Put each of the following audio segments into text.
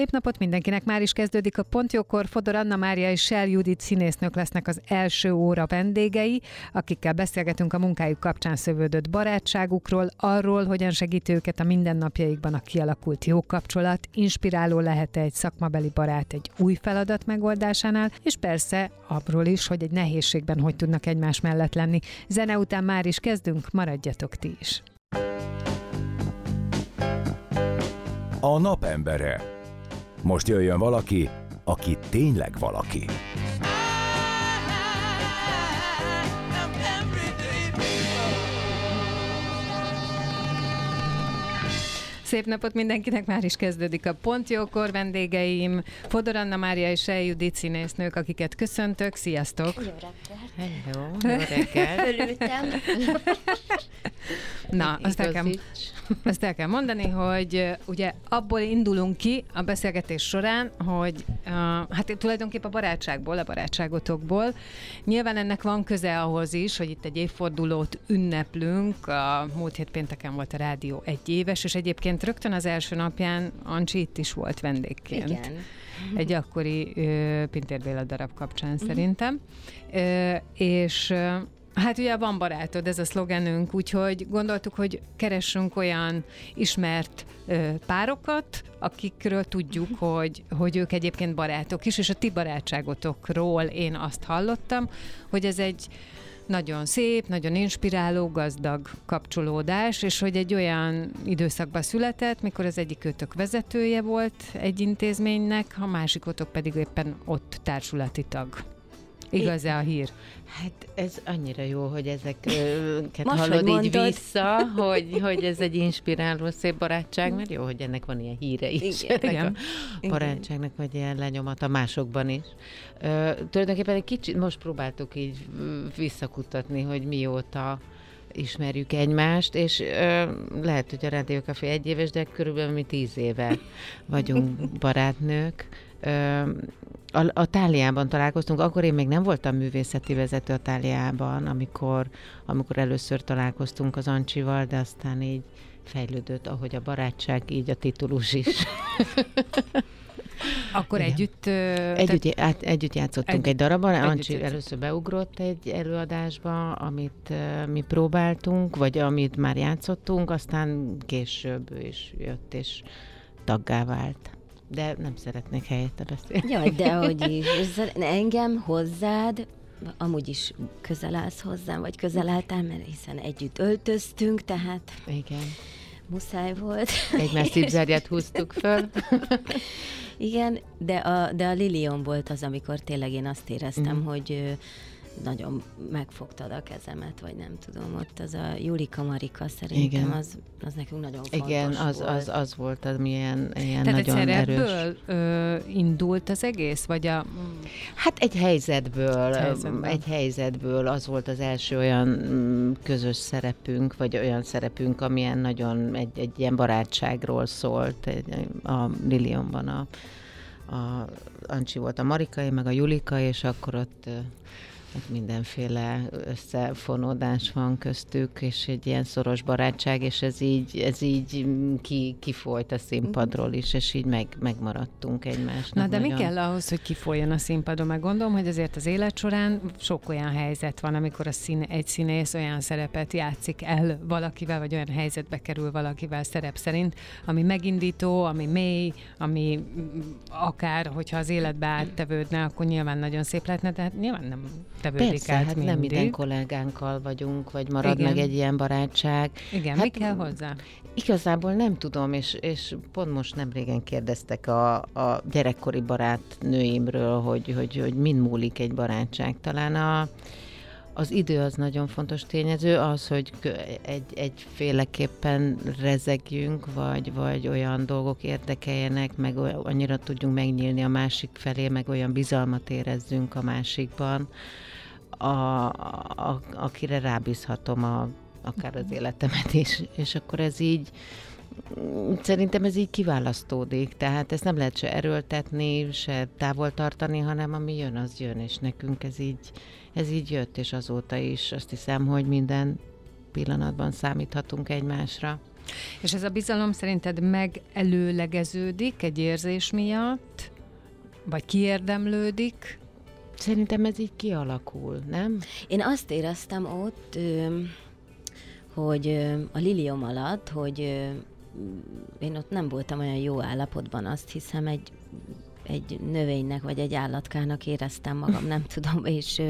Szép napot mindenkinek, már is kezdődik a Pontjókor. Fodor Anna Mária és Sel Judit színésznők lesznek az első óra vendégei, akikkel beszélgetünk a munkájuk kapcsán szövődött barátságukról, arról, hogyan segít őket a mindennapjaikban a kialakult jó kapcsolat, inspiráló lehet egy szakmabeli barát egy új feladat megoldásánál, és persze abról is, hogy egy nehézségben hogy tudnak egymás mellett lenni. Zene után már is kezdünk, maradjatok ti is. A napembere. Most jöjjön valaki, aki tényleg valaki. Szép napot mindenkinek, már is kezdődik a Pontjókor vendégeim, Fodor Anna Mária és El Judit színésznők, akiket köszöntök. Sziasztok! Jó reggelt! Hello, jó reggelt! Örültem. Na, azt el, kell, azt el kell mondani, hogy ugye abból indulunk ki a beszélgetés során, hogy uh, hát tulajdonképpen a barátságból, a barátságotokból. Nyilván ennek van köze ahhoz is, hogy itt egy évfordulót ünneplünk. A múlt hét pénteken volt a rádió egy éves, és egyébként rögtön az első napján Ancsi itt is volt vendégként. Igen. Egy akkori uh, Pintér Béla darab kapcsán szerintem. Uh, és uh, Hát ugye van barátod, ez a szlogenünk, úgyhogy gondoltuk, hogy keressünk olyan ismert ö, párokat, akikről tudjuk, hogy, hogy ők egyébként barátok is, és a ti barátságotokról én azt hallottam, hogy ez egy nagyon szép, nagyon inspiráló, gazdag kapcsolódás, és hogy egy olyan időszakban született, mikor az egyik őtök vezetője volt egy intézménynek, a másikotok pedig éppen ott társulati tag. Igaz-e a hír? Hát ez annyira jó, hogy ezeket Most, hallod hogy így mondod. vissza, hogy, hogy ez egy inspiráló szép barátság, mert jó, hogy ennek van ilyen híre is. Igen. Igen. a barátságnak, vagy ilyen lenyomata másokban is. Ö, tulajdonképpen egy kicsit most próbáltuk így visszakutatni, hogy mióta ismerjük egymást, és ö, lehet, hogy a Rádió Café egy éves, de körülbelül mi tíz éve vagyunk barátnők. Ö, a, a Táliában találkoztunk, akkor én még nem voltam művészeti vezető a Táliában, amikor, amikor először találkoztunk az Ancsival, de aztán így fejlődött, ahogy a barátság, így a titulus is. Akkor Igen. együtt... Együtt, át, együtt játszottunk Egy- egy, darabban, együtt Ancsi játszottunk. először beugrott egy előadásba, amit uh, mi próbáltunk, vagy amit már játszottunk, aztán később is jött, és taggá vált. De nem szeretnék helyette beszélni. Jaj, de hogy is. Engem hozzád, amúgy is közel állsz hozzám, vagy közel álltál, mert hiszen együtt öltöztünk, tehát Igen. muszáj volt. Egymás cipzárját húztuk föl. Igen, de a, de a Lilion volt az, amikor tényleg én azt éreztem, Mhm. hogy nagyon megfogtad a kezemet, vagy nem tudom, ott az a Julika Marika szerintem, Igen. az, az nekünk nagyon fontos Igen, az, volt. az, az volt, az milyen ilyen Tehát egy nagyon erős. ö, indult az egész, vagy a... Hát egy helyzetből, Helyzetből. egy helyzetből az volt az első olyan mm, közös szerepünk, vagy olyan szerepünk, amilyen nagyon egy, egy ilyen barátságról szólt. Egy, a Lilionban a, a Ancsi volt a Marika, én meg a Julika, és akkor ott mindenféle összefonódás van köztük, és egy ilyen szoros barátság, és ez így, ez így ki, kifolyt a színpadról is, és így meg, megmaradtunk egymásnak. Na de mi nagyon. kell ahhoz, hogy kifoljon a színpadon? Meg gondolom, hogy azért az élet során sok olyan helyzet van, amikor a szín, egy színész olyan szerepet játszik el valakivel, vagy olyan helyzetbe kerül valakivel szerep szerint, ami megindító, ami mély, ami akár, hogyha az életbe áttevődne, akkor nyilván nagyon szép lehetne, de hát nyilván nem tevődik Persze, át hát mindig. nem minden kollégánkkal vagyunk, vagy marad Igen. meg egy ilyen barátság. Igen, Hát mi kell hozzá? Igazából nem tudom, és, és pont most nem régen kérdeztek a, a gyerekkori barátnőimről, hogy, hogy, hogy min múlik egy barátság. Talán a, az idő az nagyon fontos tényező, az, hogy egy, egyféleképpen rezegjünk, vagy, vagy olyan dolgok érdekeljenek, meg annyira tudjunk megnyílni a másik felé, meg olyan bizalmat érezzünk a másikban, a, a, akire rábízhatom a, akár az életemet is, és akkor ez így, Szerintem ez így kiválasztódik, tehát ezt nem lehet se erőltetni, se távol tartani, hanem ami jön, az jön, és nekünk ez így, ez így jött, és azóta is azt hiszem, hogy minden pillanatban számíthatunk egymásra. És ez a bizalom szerinted megelőlegeződik egy érzés miatt, vagy kiérdemlődik? Szerintem ez így kialakul, nem? Én azt éreztem ott, hogy a lilium alatt, hogy én ott nem voltam olyan jó állapotban, azt hiszem egy, egy növénynek vagy egy állatkának éreztem magam, nem tudom, és,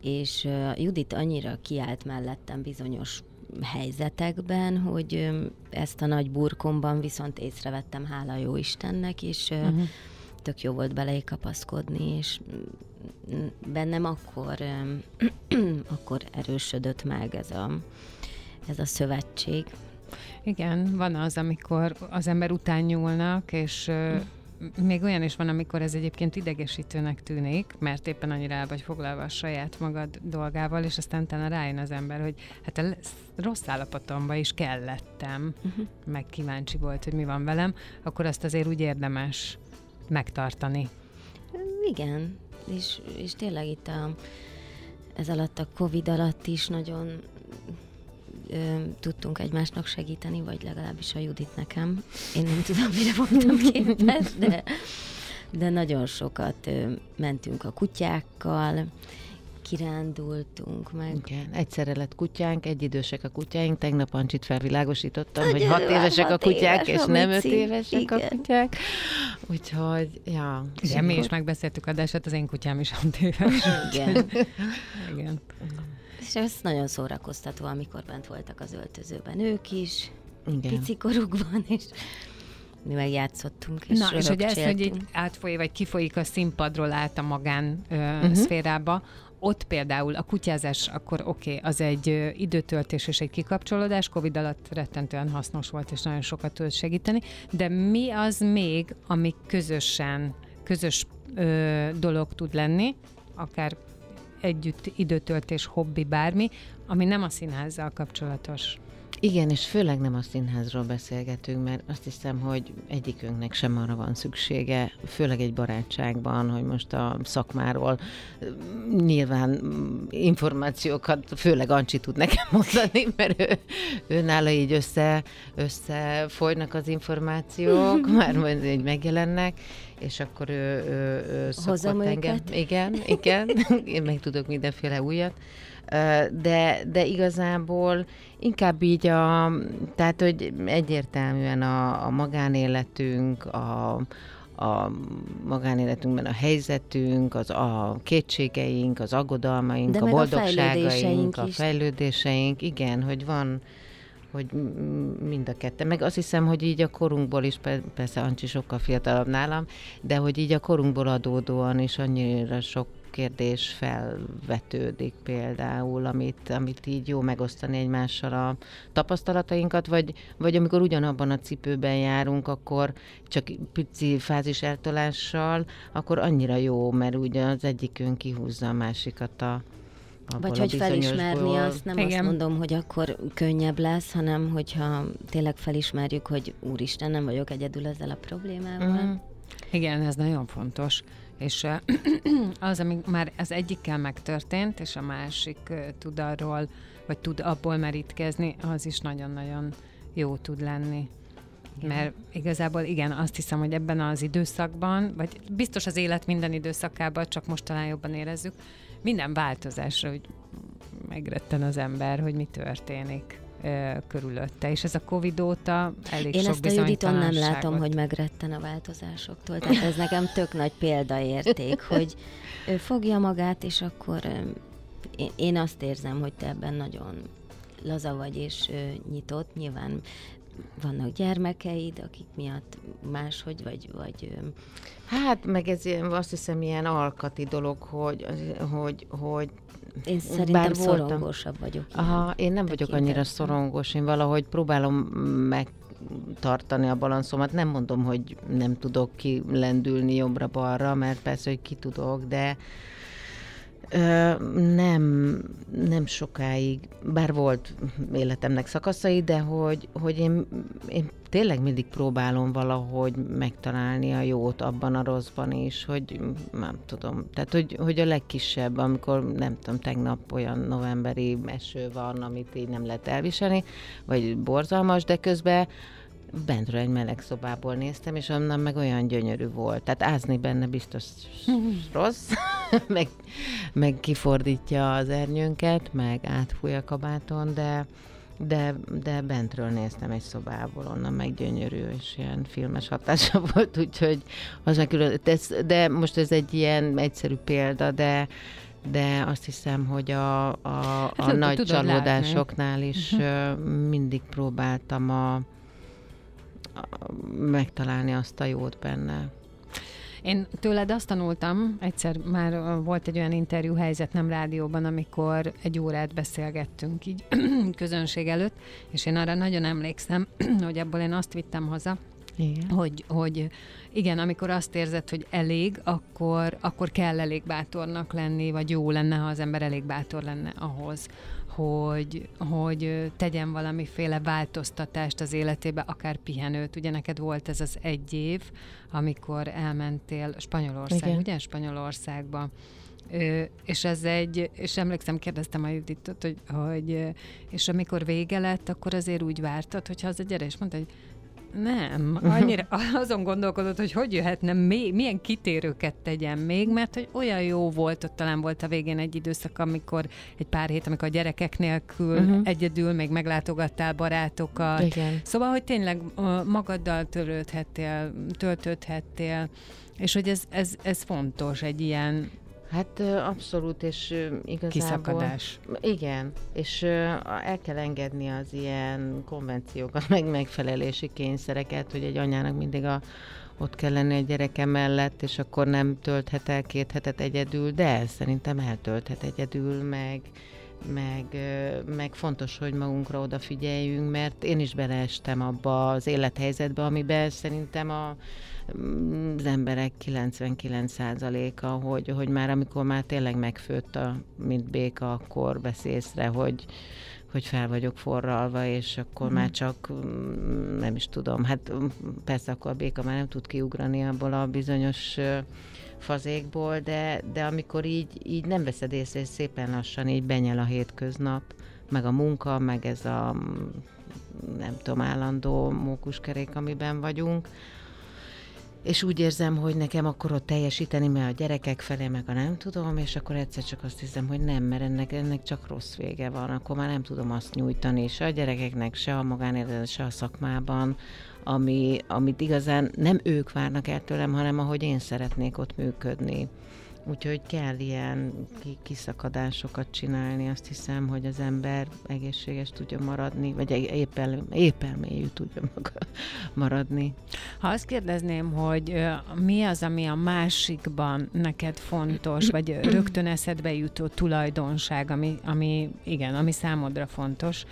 és Judit annyira kiállt mellettem bizonyos helyzetekben, hogy ezt a nagy burkomban viszont észrevettem, hála jó Istennek, és uh-huh. tök jó volt bele kapaszkodni, és bennem akkor, akkor erősödött meg ez a, ez a szövetség. Igen, van az, amikor az ember után nyúlnak, és még olyan is van, amikor ez egyébként idegesítőnek tűnik, mert éppen annyira el vagy foglalva a saját magad dolgával, és aztán utána rájön az ember, hogy hát a rossz állapotomban is kellettem, uh-huh. meg kíváncsi volt, hogy mi van velem, akkor azt azért úgy érdemes megtartani. Igen, és, és tényleg itt a, ez alatt a Covid alatt is nagyon ö, tudtunk egymásnak segíteni, vagy legalábbis a Judit nekem. Én nem tudom, mire voltam képes, de, de nagyon sokat ö, mentünk a kutyákkal, kirándultunk meg. Igen, egyszerre lett kutyánk, egy idősek a kutyáink, tegnap Ancsit felvilágosítottam, hogy hat évesek a kutyák, éves, és nem öt évesek Igen. a kutyák. Úgyhogy, ja. Igen, mi is megbeszéltük adását, az én kutyám is hat éves. Igen. Igen. És ez nagyon szórakoztató, amikor bent voltak az öltözőben ők is, Igen. picikorukban, és mi megjátszottunk, és Na, és hogy ez, hogy így átfolyik, vagy kifolyik a színpadról át a magán ö, uh-huh. szférába, ott például a kutyázás, akkor oké, okay, az egy időtöltés és egy kikapcsolódás, Covid alatt rettentően hasznos volt, és nagyon sokat tud segíteni, de mi az még, ami közösen, közös ö, dolog tud lenni, akár együtt időtöltés, hobbi, bármi, ami nem a színházzal kapcsolatos. Igen, és főleg nem a színházról beszélgetünk, mert azt hiszem, hogy egyikünknek sem arra van szüksége, főleg egy barátságban, hogy most a szakmáról nyilván információkat főleg Ancsi tud nekem mondani, mert ő, ő nála így össze, összefolynak az információk, már majd így megjelennek, és akkor ő, ő, ő szokott engem. Őket. Igen, igen, én meg tudok mindenféle újat de, de igazából inkább így a, tehát, hogy egyértelműen a, a magánéletünk, a, a magánéletünkben a helyzetünk, az a kétségeink, az aggodalmaink, De a boldogságaink, a, a fejlődéseink, igen, hogy van, hogy mind a kettő. Meg azt hiszem, hogy így a korunkból is, persze Ancsi sokkal fiatalabb nálam, de hogy így a korunkból adódóan is annyira sok kérdés felvetődik például, amit, amit így jó megosztani egymással a tapasztalatainkat, vagy, vagy amikor ugyanabban a cipőben járunk, akkor csak pici fázis eltolással, akkor annyira jó, mert ugye az egyikünk kihúzza a másikat a, vagy hogy felismerni azt, nem Igen. azt mondom, hogy akkor könnyebb lesz, hanem hogyha tényleg felismerjük, hogy úristen, nem vagyok egyedül ezzel a problémával. Mm. Igen, ez nagyon fontos. És az, ami már az egyikkel megtörtént, és a másik tud arról, vagy tud abból merítkezni, az is nagyon-nagyon jó tud lenni. Igen. Mert igazából igen, azt hiszem, hogy ebben az időszakban, vagy biztos az élet minden időszakában, csak most talán jobban érezzük, minden változásra, hogy megretten az ember, hogy mi történik körülötte. És ez a Covid óta elég Én sok ezt a Juditon nem látom, hogy megretten a változásoktól. Tehát ez nekem tök nagy példaérték, hogy ő fogja magát, és akkor én azt érzem, hogy te ebben nagyon laza vagy és nyitott. Nyilván vannak gyermekeid, akik miatt máshogy, vagy... vagy hát, meg ez azt hiszem ilyen alkati dolog, hogy, hogy, hogy Én szerintem bár szorongósabb vagyok. Aha, én nem vagyok annyira szorongós, én valahogy próbálom megtartani a balanszomat. Nem mondom, hogy nem tudok ki lendülni jobbra-balra, mert persze, hogy ki tudok, de nem, nem sokáig, bár volt életemnek szakaszai, de hogy, hogy én, én tényleg mindig próbálom valahogy megtalálni a jót abban a rosszban is, hogy nem tudom, tehát hogy, hogy a legkisebb, amikor nem tudom, tegnap olyan novemberi eső van, amit így nem lehet elviselni, vagy borzalmas, de közben bentről egy meleg szobából néztem, és onnan meg olyan gyönyörű volt. Tehát ázni benne biztos rossz, meg, meg kifordítja az ernyőnket, meg átfúj a kabáton, de, de, de bentről néztem egy szobából, onnan meg gyönyörű, és ilyen filmes hatása volt, úgyhogy az meg külön, de, de most ez egy ilyen egyszerű példa, de de azt hiszem, hogy a, a, a Hát, nagy tudod látni. csalódásoknál is uh-huh. mindig próbáltam a, megtalálni azt a jót benne. Én tőled azt tanultam, egyszer már volt egy olyan interjú helyzet, nem rádióban, amikor egy órát beszélgettünk így közönség előtt, és én arra nagyon emlékszem, hogy abból én azt vittem haza, Igen. hogy, hogy igen, amikor azt érzed, hogy elég, akkor, akkor kell elég bátornak lenni, vagy jó lenne, ha az ember elég bátor lenne ahhoz, hogy, hogy tegyen valamiféle változtatást az életébe, akár pihenőt. Ugye neked volt ez az egy év, amikor elmentél Spanyolország, Igen. ugye Spanyolországba. Ö, és ez egy, és emlékszem, kérdeztem a Juditot, hogy, hogy és amikor vége lett, akkor azért úgy vártad, hogy haza gyere, és mondta, hogy nem, annyira azon gondolkodott, hogy hogy jöhetne, milyen kitérőket tegyen még, mert hogy olyan jó volt, ott talán volt a végén egy időszak, amikor egy pár hét, amikor a gyerekek nélkül uh-huh. egyedül még meglátogattál barátokat. Igen. Szóval, hogy tényleg magaddal törődhettél, töltődhettél, és hogy ez, ez, ez fontos, egy ilyen Hát abszolút, és igazából... kiszakadás. Igen, és el kell engedni az ilyen konvenciókat, meg megfelelési kényszereket, hogy egy anyának mindig a, ott kell lenni a gyereke mellett, és akkor nem tölthet el két hetet egyedül, de szerintem eltölthet egyedül, meg, meg, meg fontos, hogy magunkra odafigyeljünk, mert én is beleestem abba az élethelyzetbe, amiben szerintem a, az emberek 99%-a, hogy, hogy már amikor már tényleg megfőtt, a, mint béka, akkor vesz észre, hogy, hogy fel vagyok forralva, és akkor mm. már csak mm, nem is tudom, hát mm, persze akkor a béka már nem tud kiugrani abból a bizonyos fazékból, de, de amikor így, így nem veszed észre, és szépen lassan így benyel a hétköznap, meg a munka, meg ez a mm, nem tudom, állandó mókuskerék, amiben vagyunk, és úgy érzem, hogy nekem akkor ott teljesíteni, mert a gyerekek felé, meg a nem tudom, és akkor egyszer csak azt hiszem, hogy nem, mert ennek, ennek csak rossz vége van, akkor már nem tudom azt nyújtani, se a gyerekeknek, se a magánéletben, se a szakmában, ami, amit igazán nem ők várnak el tőlem, hanem ahogy én szeretnék ott működni. Úgyhogy kell ilyen ki- kiszakadásokat csinálni, azt hiszem, hogy az ember egészséges tudja maradni, vagy épp, el, épp elmélyű tudja maga maradni. Ha azt kérdezném, hogy mi az, ami a másikban neked fontos, vagy rögtön eszedbe jutó tulajdonság, ami, ami igen, ami számodra fontos,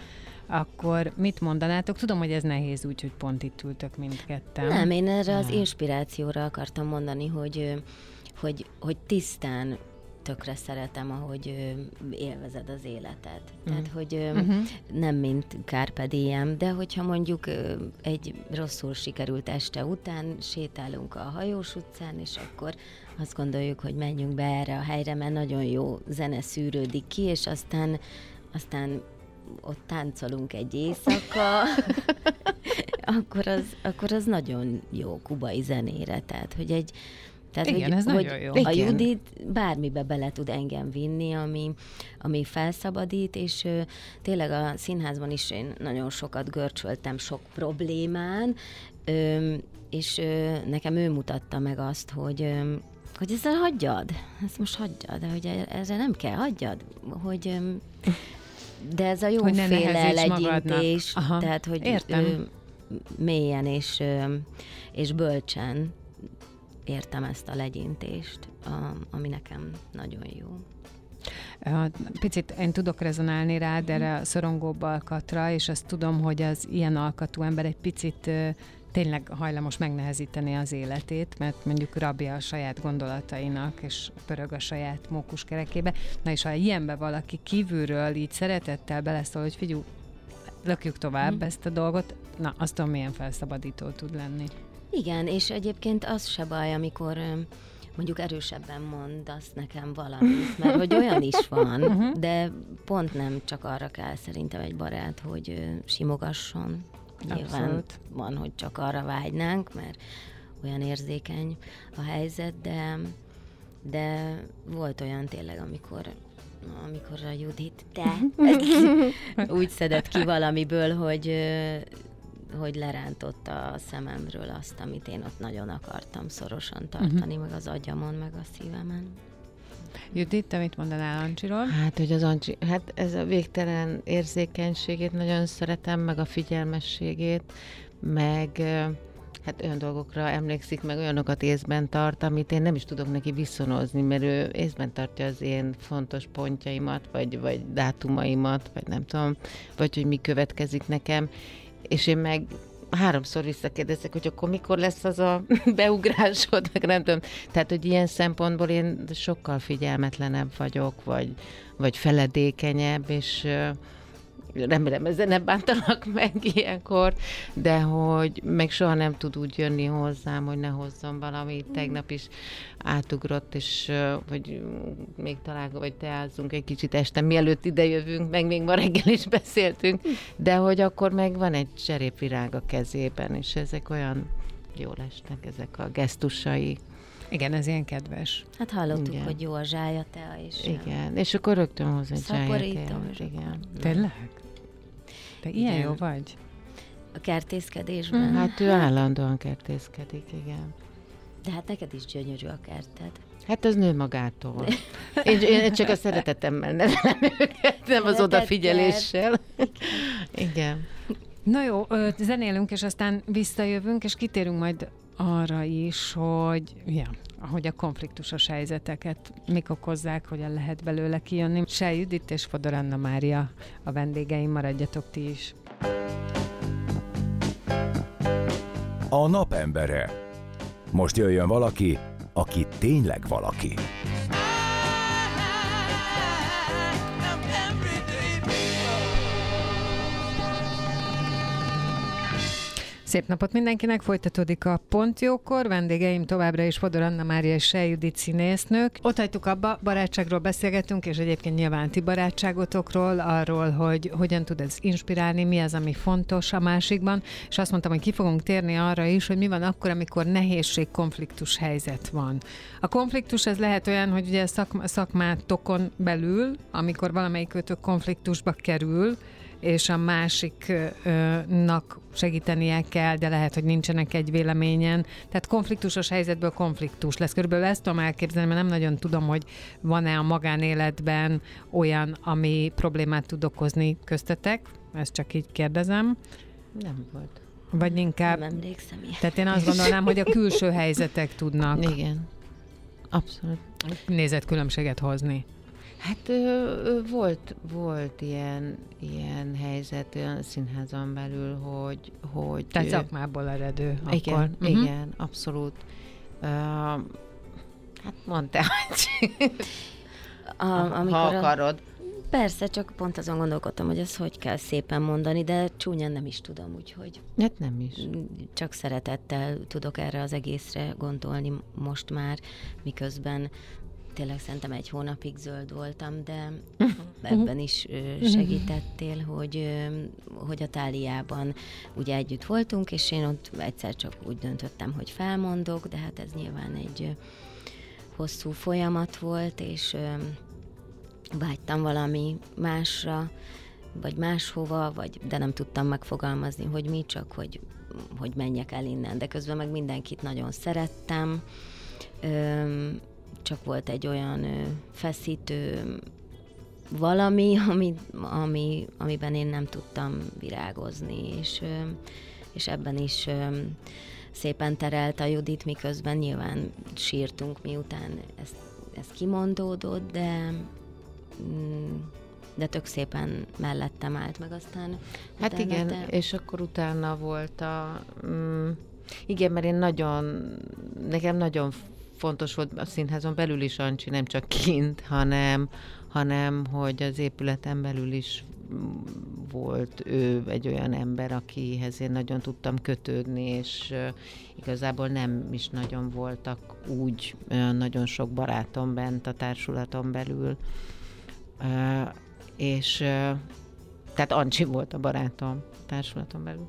akkor mit mondanátok? Tudom, hogy ez nehéz úgy, hogy pont itt ültök mindketten. Nem, én erre az inspirációra akartam mondani, hogy, hogy, hogy tisztán tökre szeretem, ahogy élvezed az életet. Tehát, hogy Uh-huh. nem mint Carpe Diem, de hogyha mondjuk egy rosszul sikerült este után sétálunk a hajós utcán, és akkor azt gondoljuk, hogy menjünk be erre a helyre, mert nagyon jó zene szűrődik ki, és aztán, aztán ott táncolunk egy éjszaka, akkor az, akkor az nagyon jó kubai zenére. Tehát, hogy egy tehát, Igen, hogy, ez hogy nagyon jó. A. Judit bármibe bele tud engem vinni, ami, ami felszabadít, és ö, tényleg a színházban is én nagyon sokat görcsöltem sok problémán, ö, és ö, nekem ő mutatta meg azt, hogy ö, hogy ezzel hagyjad, ezt most hagyjad, de hogy ezzel nem kell, hagyjad, hogy ö, de ez a jóféle legyintés, tehát hogy értem. ö, mélyen és, ö, és bölcsen értem ezt a legyintést, ami nekem nagyon jó. Picit én tudok rezonálni rád erre a szorongóbb alkatra, és azt tudom, hogy az ilyen alkatú ember egy picit tényleg hajlamos megnehezíteni az életét, mert mondjuk rabja a saját gondolatainak, és pörög a saját mókuskerekébe. Na és ha ilyenbe valaki kívülről így szeretettel beleszól, hogy figyelj, lökjük tovább mm. ezt a dolgot, na azt tudom, milyen felszabadító tud lenni. Igen, és egyébként az se baj, amikor mondjuk erősebben mondasz nekem valamit, mert hogy olyan is van, mhm. de pont nem csak arra kell szerintem egy barát, hogy simogasson. Nyilván Abszolút. van, hogy csak arra vágynánk, mert olyan érzékeny a helyzet, de, de volt olyan tényleg, amikor amikor a Judit te úgy szedett ki valamiből, hogy hogy lerántotta a szememről azt, amit én ott nagyon akartam szorosan tartani, uh-huh. meg az agyamon, meg a szívemen. Judit, te mit mondanál Ancsiról? Hát, hogy az Ancsi, hát ez a végtelen érzékenységét nagyon szeretem, meg a figyelmességét, meg hát olyan dolgokra emlékszik, meg olyanokat észben tart, amit én nem is tudok neki viszonozni, mert ő észben tartja az én fontos pontjaimat, vagy, vagy dátumaimat, vagy nem tudom, vagy hogy mi következik nekem, és én meg háromszor visszakérdezek, hogy akkor mikor lesz az a beugrásod, meg nem tudom. Tehát, hogy ilyen szempontból én sokkal figyelmetlenebb vagyok, vagy, vagy feledékenyebb, és remélem ezen nem bántanak meg ilyenkor, de hogy meg soha nem tud úgy jönni hozzám, hogy ne hozzon valami. Tegnap is átugrott, és hogy még talán, vagy teázunk egy kicsit este, mielőtt ide jövünk, meg még ma reggel is beszéltünk, de hogy akkor meg van egy cserépvirág a kezében, és ezek olyan jól esnek, ezek a gesztusai. Igen, ez ilyen kedves. Hát hallottuk, igen. hogy jó a zsája tea is. Igen, és akkor rögtön hoz egy zsája Igen. Tényleg? Te ilyen igen. jó vagy? A kertészkedésben? Mm. Hát ő állandóan kertészkedik, igen. De hát neked is gyönyörű a kerted. Hát az nő magától. Én, én csak a szeretetemmel nevelem őket, nem az odafigyeléssel. Igen. Na jó, zenélünk, és aztán visszajövünk, és kitérünk majd arra is, hogy, ja, hogy a konfliktusos helyzeteket mik okozzák, hogyan lehet belőle kijönni. Se Judit és Fodor Anna Mária a vendégeim, maradjatok ti is. A napembere. Most jöjjön valaki, aki tényleg valaki. Szép napot mindenkinek, folytatódik a Pontjókor, vendégeim továbbra is Fodor Anna Mária és Sejudit színésznők. Ott hagytuk abba, barátságról beszélgetünk, és egyébként nyilván ti barátságotokról, arról, hogy hogyan tud ez inspirálni, mi az, ami fontos a másikban, és azt mondtam, hogy ki fogunk térni arra is, hogy mi van akkor, amikor nehézség, konfliktus helyzet van. A konfliktus ez lehet olyan, hogy ugye szakma, szakmátokon belül, amikor valamelyik konfliktusba kerül, és a másiknak segítenie kell, de lehet, hogy nincsenek egy véleményen. Tehát konfliktusos helyzetből konfliktus lesz. Körülbelül ezt tudom elképzelni, mert nem nagyon tudom, hogy van-e a magánéletben olyan, ami problémát tud okozni köztetek. Ezt csak így kérdezem. Nem volt. Vagy inkább... Nem emlékszem ilyen. Tehát én azt gondolnám, hogy a külső helyzetek tudnak. Igen. Abszolút. Nézetkülönbséget hozni. Hát ö, volt, volt ilyen, ilyen helyzet a színházon belül, hogy... hogy Tehát szakmából eredő igen, akkor. Igen, uh-huh. abszolút. Uh, hát mondd te, hogy... A, amikor ha akarod. A, persze, csak pont azon gondolkodtam, hogy ezt hogy kell szépen mondani, de csúnyán nem is tudom, úgyhogy... Hát nem is. Csak szeretettel tudok erre az egészre gondolni most már, miközben tényleg szerintem egy hónapig zöld voltam, de ebben is segítettél, hogy, hogy a táliában ugye együtt voltunk, és én ott egyszer csak úgy döntöttem, hogy felmondok, de hát ez nyilván egy hosszú folyamat volt, és vágytam valami másra, vagy máshova, vagy, de nem tudtam megfogalmazni, hogy mi, csak hogy, hogy menjek el innen. De közben meg mindenkit nagyon szerettem, csak volt egy olyan ö, feszítő valami, ami, ami, amiben én nem tudtam virágozni, és, ö, és ebben is ö, szépen terelt a Judit, miközben nyilván sírtunk, miután ez, ez kimondódott, de, mm, de tök szépen mellettem állt, meg aztán... Hát igen, te- és akkor utána volt a... Mm, igen, mert én nagyon, nekem nagyon fontos volt a színházon belül is, Ancsi, nem csak kint, hanem, hanem hogy az épületen belül is volt ő egy olyan ember, akihez én nagyon tudtam kötődni, és igazából nem is nagyon voltak úgy nagyon sok barátom bent a társulaton belül. És tehát Ancsi volt a barátom a társulaton belül.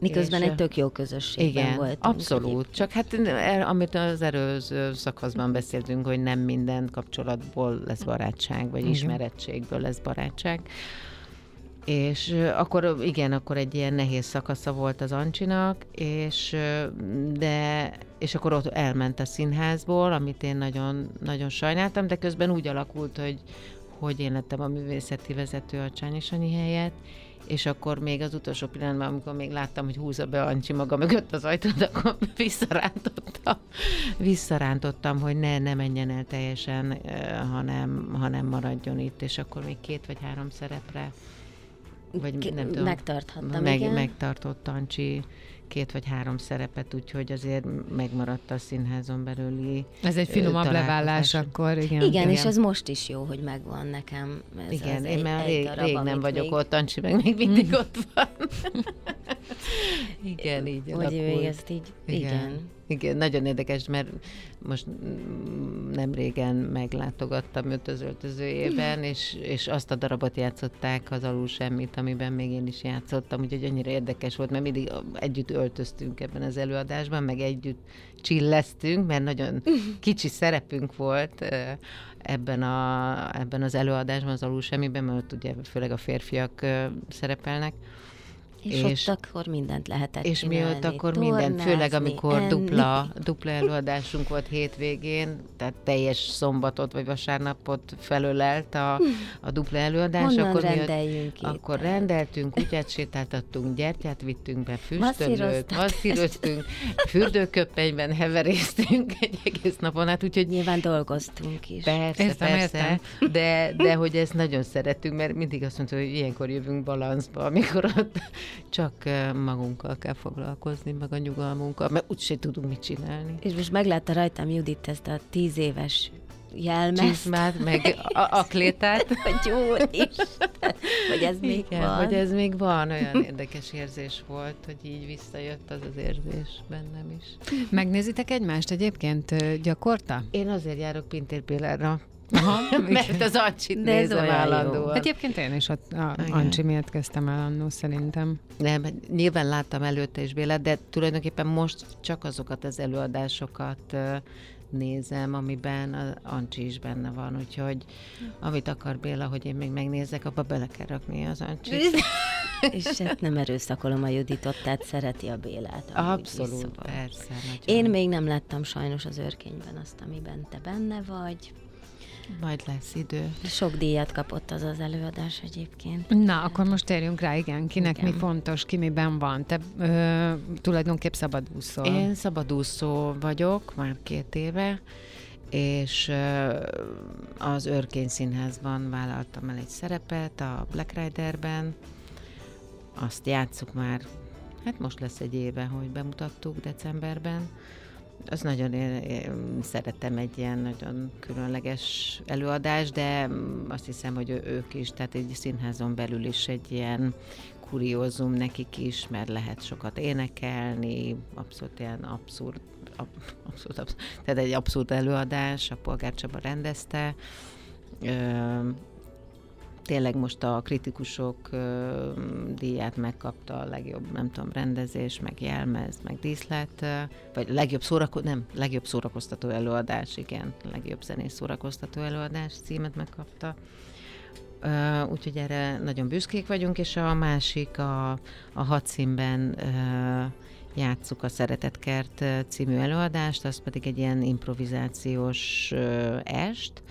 Miközben és, egy tök jó közösségben Igen, voltunk. abszolút. egyébként. Csak hát amit az előző szakaszban beszéltünk, hogy nem minden kapcsolatból lesz barátság, vagy Igen. ismerettségből lesz barátság. És akkor igen, akkor egy ilyen nehéz szakasza volt az Ancsinak, és de és akkor ott elment a színházból, amit én nagyon, nagyon sajnáltam, de közben úgy alakult, hogy, hogy én lettem a művészeti vezető a Csányi Sanyi helyett, és akkor még az utolsó pillanatban, amikor még láttam, hogy húzza be Ancsi maga mögött az ajtót, akkor visszarántottam, visszarántottam, hogy ne, ne menjen el teljesen, eh, hanem, hanem maradjon itt, és akkor még két vagy három szerepre, vagy nem tudom, Megtarthattam, meg, igen. megtartott Ancsi két vagy három szerepet, úgyhogy azért megmaradt a színházon belüli Ez egy finomabb levállás akkor, igen. Igen, igen, és az most is jó, hogy megvan nekem. Ez Igen, az én már rég, rég nem vagyok még- ott, Ancsi meg még mindig ott van. igen, így Hogy ő alakult. ezt így, Igen. igen. Igen, nagyon érdekes, mert most nem régen meglátogattam őt az öltözőjében, és, és azt a darabot játszották, az alul semmit, amiben még én is játszottam, úgyhogy annyira érdekes volt, mert mindig együtt öltöztünk ebben az előadásban, meg együtt csilleztünk, mert nagyon kicsi szerepünk volt ebben, a, ebben az előadásban, az alul semmiben, mert ott ugye főleg a férfiak szerepelnek, És, És- ott akkor mindent lehetett és mi csinálni, ott akkor minden, főleg amikor enni. dupla, dupla előadásunk volt hétvégén, tehát teljes szombatot vagy vasárnapot felölelt a, a dupla előadás, Honnan akkor mi ott, akkor rendeltünk, kutyát sétáltattunk, gyertyát vittünk be, füstölőt, masszíroztunk, fürdőköpenyben heveréztünk egy egész napon át, úgyhogy Nyilván dolgoztunk is. Persze, Értem, persze, értem. de, de hogy ezt nagyon szeretünk, mert mindig azt mondta, hogy ilyenkor jövünk balanszba, amikor ott csak eh, magunkkal kell foglalkozni, meg a nyugalmunkkal, mert úgyse tudunk mit csinálni. És most meglátta rajtam Judit ezt a tíz éves jelmezt. Csizmát, meg a, aklétát. Hogy jó Isten, hogy ez még Igen, van. hogy ez még van, olyan érdekes érzés volt, hogy így visszajött az az érzés bennem is. Megnézitek egymást egyébként ö, gyakorta? Én azért járok Pintér Bélára, Aha, mert az Ancsit De ez nézem jó. állandóan. Egyébként én is a Igen. Ancsi miatt kezdtem el annó szerintem. Nem, hát nyilván láttam előtte is Bélát, de tulajdonképpen most csak azokat az előadásokat nézem, amiben a Ancsi is benne van, úgyhogy amit akar Béla, hogy én még megnézzek, abba bele kell rakni az Ancsit. És hát nem erőszakolom a Juditot, tehát szereti a Bélát. Abszolút, szóval. persze. Nagyon. Én még nem láttam sajnos az őrkényben azt, amiben te benne vagy. Majd lesz idő. Sok díjat kapott az az előadás egyébként. Na, akkor most térjünk rá, igen, kinek Igen. mi fontos, ki miben van. Te ö, tulajdonképp szabadúszol. Én szabadúszó vagyok, már két éve, és ö, az Örkény Színházban vállaltam el egy szerepet, a Black Riderben. Azt játsszuk már, hát most lesz egy éve, hogy bemutattuk decemberben. Az nagyon én, én szeretem egy ilyen nagyon különleges előadás, de azt hiszem, hogy ők is, tehát egy színházon belül is egy ilyen kuriózum nekik is, mert lehet sokat énekelni, abszolút ilyen abszurd, ab, abszolút, abszurd, tehát egy abszurd előadás, a Polgár Csaba rendezte. Tényleg most a kritikusok ö, díját megkapta a legjobb, nem tudom, rendezés, meg jelmez, meg díszlet, vagy legjobb szórakoztató, nem, legjobb szórakoztató előadás, igen, legjobb zenész szórakoztató előadás címet megkapta. Ö, úgyhogy erre nagyon büszkék vagyunk, és a másik a, a hadszínben ö, játsszuk a Szeretetkert ö, című előadást, az pedig egy ilyen improvizációs ö, est,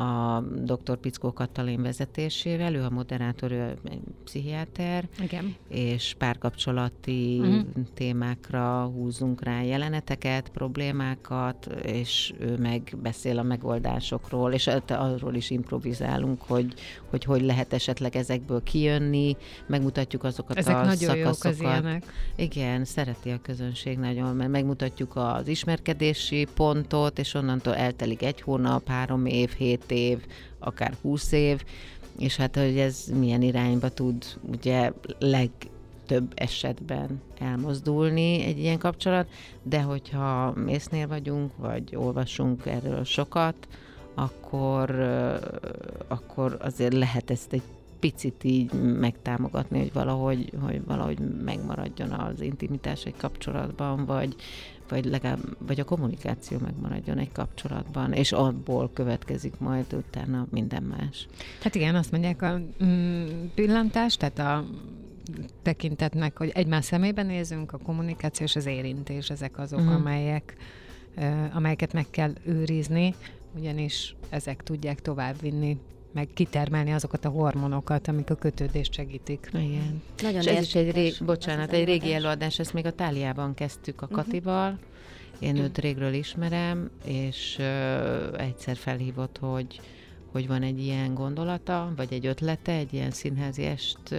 a dr. Pickó Katalin vezetésével, ő a moderátor, ő egy pszichiáter, Igen. és párkapcsolati Mhm. témákra húzunk rá jeleneteket, problémákat, és ő meg beszél a megoldásokról, és hát arról is improvizálunk, hogy hogy, hogy lehet esetleg ezekből kijönni, megmutatjuk azokat Ezek a nagyon jók az szakaszokat. ilyenek. Igen, szereti a közönség nagyon, mert megmutatjuk az ismerkedési pontot, és onnantól eltelik egy hónap, három év, hét év, akár húsz év, és hát, hogy ez milyen irányba tud ugye legtöbb esetben elmozdulni egy ilyen kapcsolat, de hogyha mésznél vagyunk, vagy olvasunk erről sokat, akkor, akkor azért lehet ezt egy picit így megtámogatni, hogy valahogy, hogy valahogy megmaradjon az intimitás egy kapcsolatban, vagy, vagy legalább, vagy a kommunikáció megmaradjon egy kapcsolatban, és abból következik majd utána minden más. Hát igen, azt mondják a mm, pillantás, tehát a tekintetnek, hogy egymás szemébe nézünk, a kommunikáció és az érintés, ezek azok, uh-huh. amelyek, amelyeket meg kell őrizni, ugyanis ezek tudják továbbvinni, meg kitermelni azokat a hormonokat, amik a kötődést segítik. Igen. Nagyon És ez is egy érdekes bocsánat, egy régi előadás. ezt még a Táliában kezdtük a Mhm. Katival, én őt régről ismerem, és ö, egyszer felhívott, hogy, hogy van egy ilyen gondolata, vagy egy ötlete, egy ilyen színházi est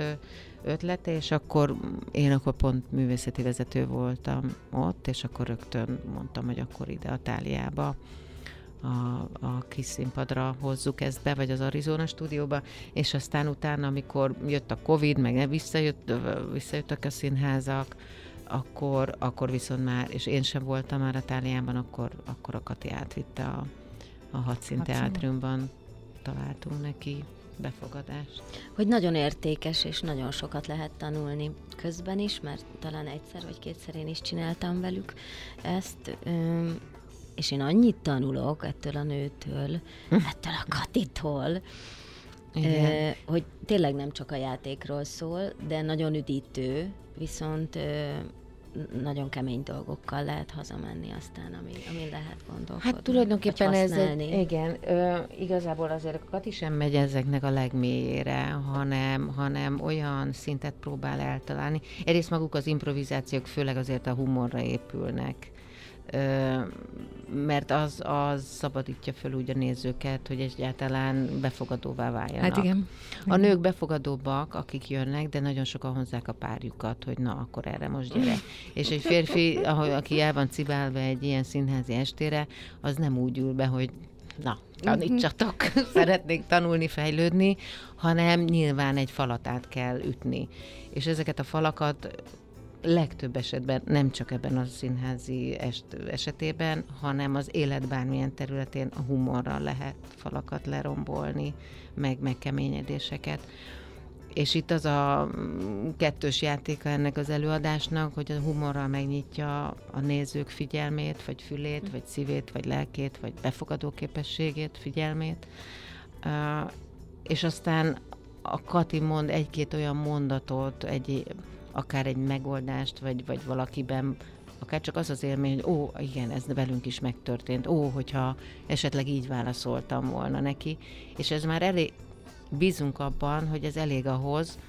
ötlete, és akkor én akkor pont művészeti vezető voltam ott, és akkor rögtön mondtam, hogy akkor ide a Táliába a, a kis színpadra hozzuk ezt be, vagy az Arizona stúdióba, és aztán utána, amikor jött a Covid, meg visszajött, visszajöttek a színházak, akkor, akkor viszont már, és én sem voltam már a Táliában, akkor, akkor a Kati átvitte a, a Hadszín. Teátrumban találtunk neki befogadást. hogy nagyon értékes, és nagyon sokat lehet tanulni közben is, mert talán egyszer vagy kétszer én is csináltam velük ezt, és én annyit tanulok ettől a nőtől, ettől a Katitól, Igen. hogy tényleg nem csak a játékról szól, de nagyon üdítő, viszont nagyon kemény dolgokkal lehet hazamenni aztán, ami, ami lehet gondolkodni. Hát tulajdonképpen ez egy, igen, ö, igazából azért a Kati sem megy ezeknek a legmélyére, hanem, hanem olyan szintet próbál eltalálni. Egyrészt maguk az improvizációk főleg azért a humorra épülnek, mert az, az szabadítja föl úgy a nézőket, hogy egyáltalán befogadóvá váljanak. Hát igen. A nők befogadóbbak, akik jönnek, de nagyon sokan hozzák a párjukat, hogy na, akkor erre most gyere. És egy férfi, ahogy, aki el van cibálva egy ilyen színházi estére, az nem úgy ül be, hogy na, tanítsatok, szeretnék tanulni, fejlődni, hanem nyilván egy falat át kell ütni. És ezeket a falakat legtöbb esetben, nem csak ebben a színházi est, esetében, hanem az élet bármilyen területén a humorral lehet falakat lerombolni, meg megkeményedéseket. És itt az a mm, kettős játéka ennek az előadásnak, hogy a humorral megnyitja a nézők figyelmét, vagy fülét, vagy szívét, vagy lelkét, vagy befogadó képességét, figyelmét. És aztán a Kati mond egy-két olyan mondatot, egy, akár egy megoldást, vagy, vagy valakiben, akár csak az az élmény, hogy ó, igen, ez velünk is megtörtént, ó, hogyha esetleg így válaszoltam volna neki, és ez már elég, bízunk abban, hogy ez elég ahhoz,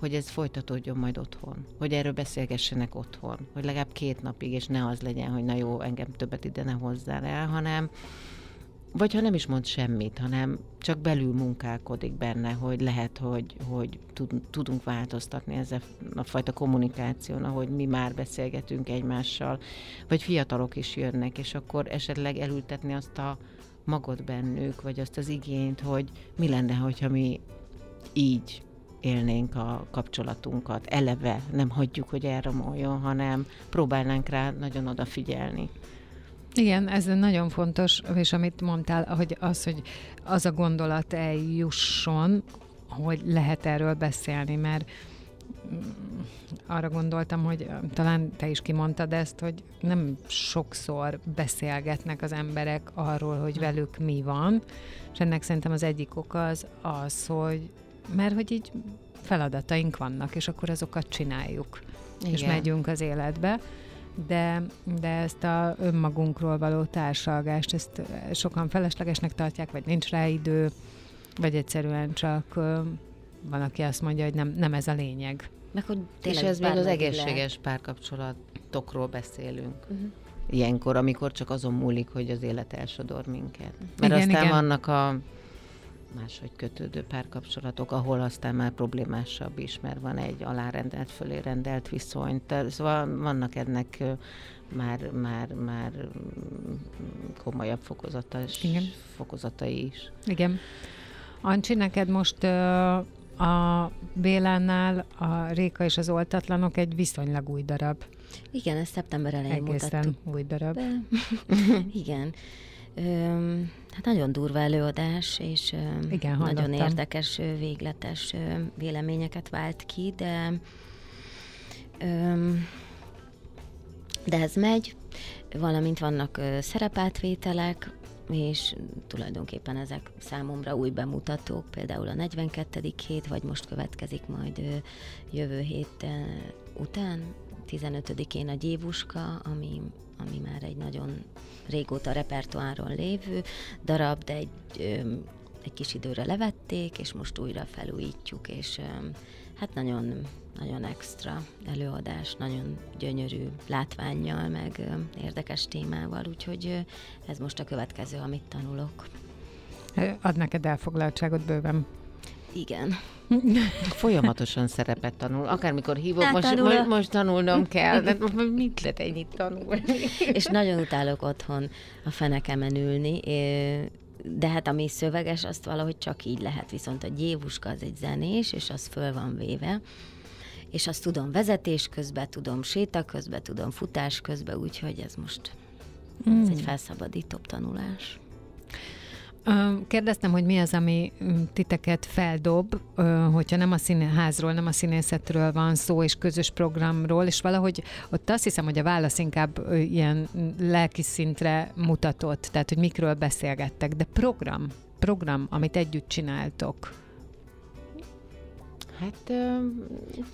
hogy ez folytatódjon majd otthon, hogy erről beszélgessenek otthon, hogy legalább két napig, és ne az legyen, hogy na jó, engem többet ide ne hozzál el, hanem vagy ha nem is mond semmit, hanem csak belül munkálkodik benne, hogy lehet, hogy, hogy tud- tudunk változtatni ezzel a fajta kommunikáción, ahogy mi már beszélgetünk egymással, vagy fiatalok is jönnek, és akkor esetleg elültetni azt a magot bennük, vagy azt az igényt, hogy mi lenne, hogyha mi így élnénk a kapcsolatunkat, eleve nem hagyjuk, hogy elromoljon, hanem próbálnánk rá nagyon odafigyelni. Igen, ez nagyon fontos, és amit mondtál, hogy az, hogy az a gondolat eljusson, hogy lehet erről beszélni, mert mm, arra gondoltam, hogy talán te is kimondtad ezt, hogy nem sokszor beszélgetnek az emberek arról, hogy velük mi van, és ennek szerintem az egyik oka az az, hogy mert hogy így feladataink vannak, és akkor azokat csináljuk, Igen. és megyünk az életbe. De, de ezt a önmagunkról való társalgást, ezt sokan feleslegesnek tartják, vagy nincs rá idő, vagy egyszerűen csak van, aki azt mondja, hogy nem, nem ez a lényeg. Meg hogy És ez még az egészséges lehet. párkapcsolatokról beszélünk. Uh-huh. Ilyenkor, amikor csak azon múlik, hogy az élet elsodor minket. Mert igen, aztán igen. vannak a máshogy kötődő párkapcsolatok, ahol aztán már problémásabb is, mert van egy alárendelt, fölé rendelt viszony. Tehát, szóval vannak ennek már, már, már komolyabb fokozata, Igen. fokozatai is. Igen. Ancsi, neked most a Bélánál a Réka és az oltatlanok egy viszonylag új darab. Igen, ezt szeptember elején Egészen mutattuk. új darab. Be. Igen. Hát nagyon durva előadás, és Igen, nagyon érdekes, végletes véleményeket vált ki, de de ez megy, valamint vannak szerepátvételek, és tulajdonképpen ezek számomra új bemutatók, például a 42. hét, vagy most következik majd jövő hét után, 15-én a Gyévuska, ami, ami már egy nagyon régóta repertoáron lévő darab, de egy, egy kis időre levették, és most újra felújítjuk, és hát nagyon nagyon extra előadás, nagyon gyönyörű látványjal, meg érdekes témával, úgyhogy ez most a következő, amit tanulok. Ad neked elfoglaltságot bőven. Igen. Folyamatosan szerepet tanul. Akármikor hívok, hát, most, most, most tanulnom kell. De mit lehet ennyit tanulni? És nagyon utálok otthon a fenekemen ülni, de hát ami szöveges, azt valahogy csak így lehet. Viszont a gyévuska az egy zenés, és az föl van véve és azt tudom vezetés közben, tudom séta közben, tudom futás közben, úgyhogy ez most mm. ez egy felszabadítóbb tanulás. Kérdeztem, hogy mi az, ami mm, titeket feldob, hogyha nem a színházról, nem a színészetről van szó, és közös programról, és valahogy ott azt hiszem, hogy a válasz inkább ilyen lelki szintre mutatott, tehát hogy mikről beszélgettek, de program, program, amit együtt csináltok, Hát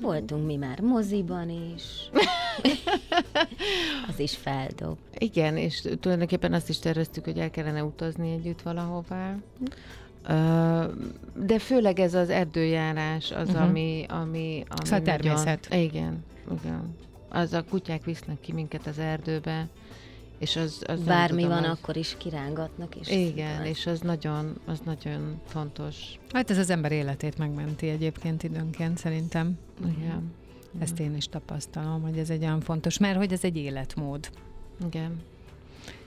voltunk mi már moziban is. az is feldob. Igen, és tulajdonképpen azt is terveztük, hogy el kellene utazni együtt valahová. De főleg ez az erdőjárás az, uh-huh. ami, ami, ami szóval természet. Nagyon, igen, igen. Az a kutyák visznek ki minket az erdőbe, és az, az Bármi tudom, van, az... akkor is kirángatnak. És Igen, és az nagyon, az nagyon fontos. Hát ez az ember életét megmenti egyébként időnként, szerintem. Igen. Ezt én is tapasztalom, hogy ez egy olyan fontos, mert hogy ez egy életmód. Igen.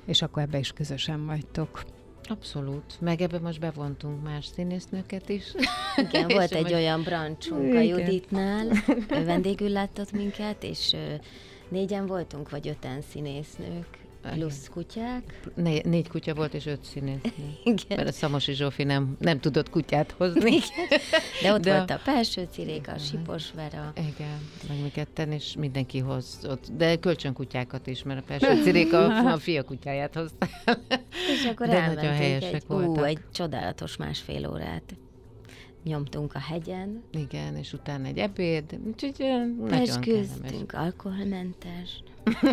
És akkor ebbe is közösen vagytok. Abszolút. Meg ebbe most bevontunk más színésznőket is. Igen, volt egy olyan brancsunk a Juditnál, ő vendégül látott minket, és négyen voltunk, vagy öten színésznők, Plusz kutyák. Né- négy kutya volt, és öt színész. Igen. Mert a Szamosi Zsófi nem, nem tudott kutyát hozni. Igen. De ott De volt a Pelső Ciréka, a Sipos Vera. Igen, meg mi ketten, és mindenki hozott. De kölcsönkutyákat is, mert a Pelső Ciréka a, a fia kutyáját hozta. És akkor De nagyon helyesek egy, voltak. Ú, egy csodálatos másfél órát nyomtunk a hegyen. Igen, és utána egy ebéd, úgyhogy nagyon Esküztünk, alkoholmentes.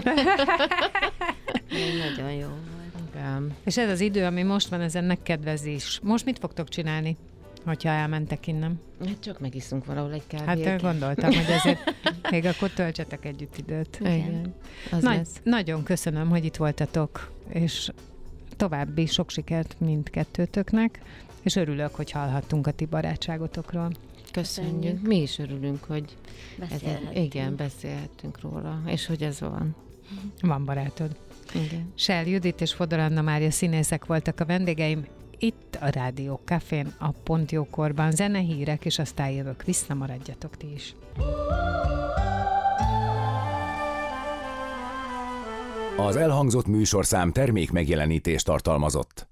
Nagyon jó volt. Igen. És ez az idő, ami most van, ez ennek kedvezés. Most mit fogtok csinálni? hogyha elmentek innen. Hát csak megiszunk valahol egy kávét. Hát gondoltam, hogy ezért még akkor töltsetek együtt időt. Igen. Az Nagy, lesz. Nagyon köszönöm, hogy itt voltatok, és további sok sikert mindkettőtöknek, és örülök, hogy hallhattunk a ti barátságotokról. Köszönjük. Köszönjük. Mi is örülünk, hogy beszélhetünk. Ez, igen, beszélhetünk róla, és hogy ez van. Van barátod. Igen. Sel Judit és Fodor Anna Mária színészek voltak a vendégeim. Itt a Rádió Cafén, a Pont Jókorban zene, hírek, és aztán jövök vissza, maradjatok ti is. Az elhangzott műsorszám termék megjelenítést tartalmazott.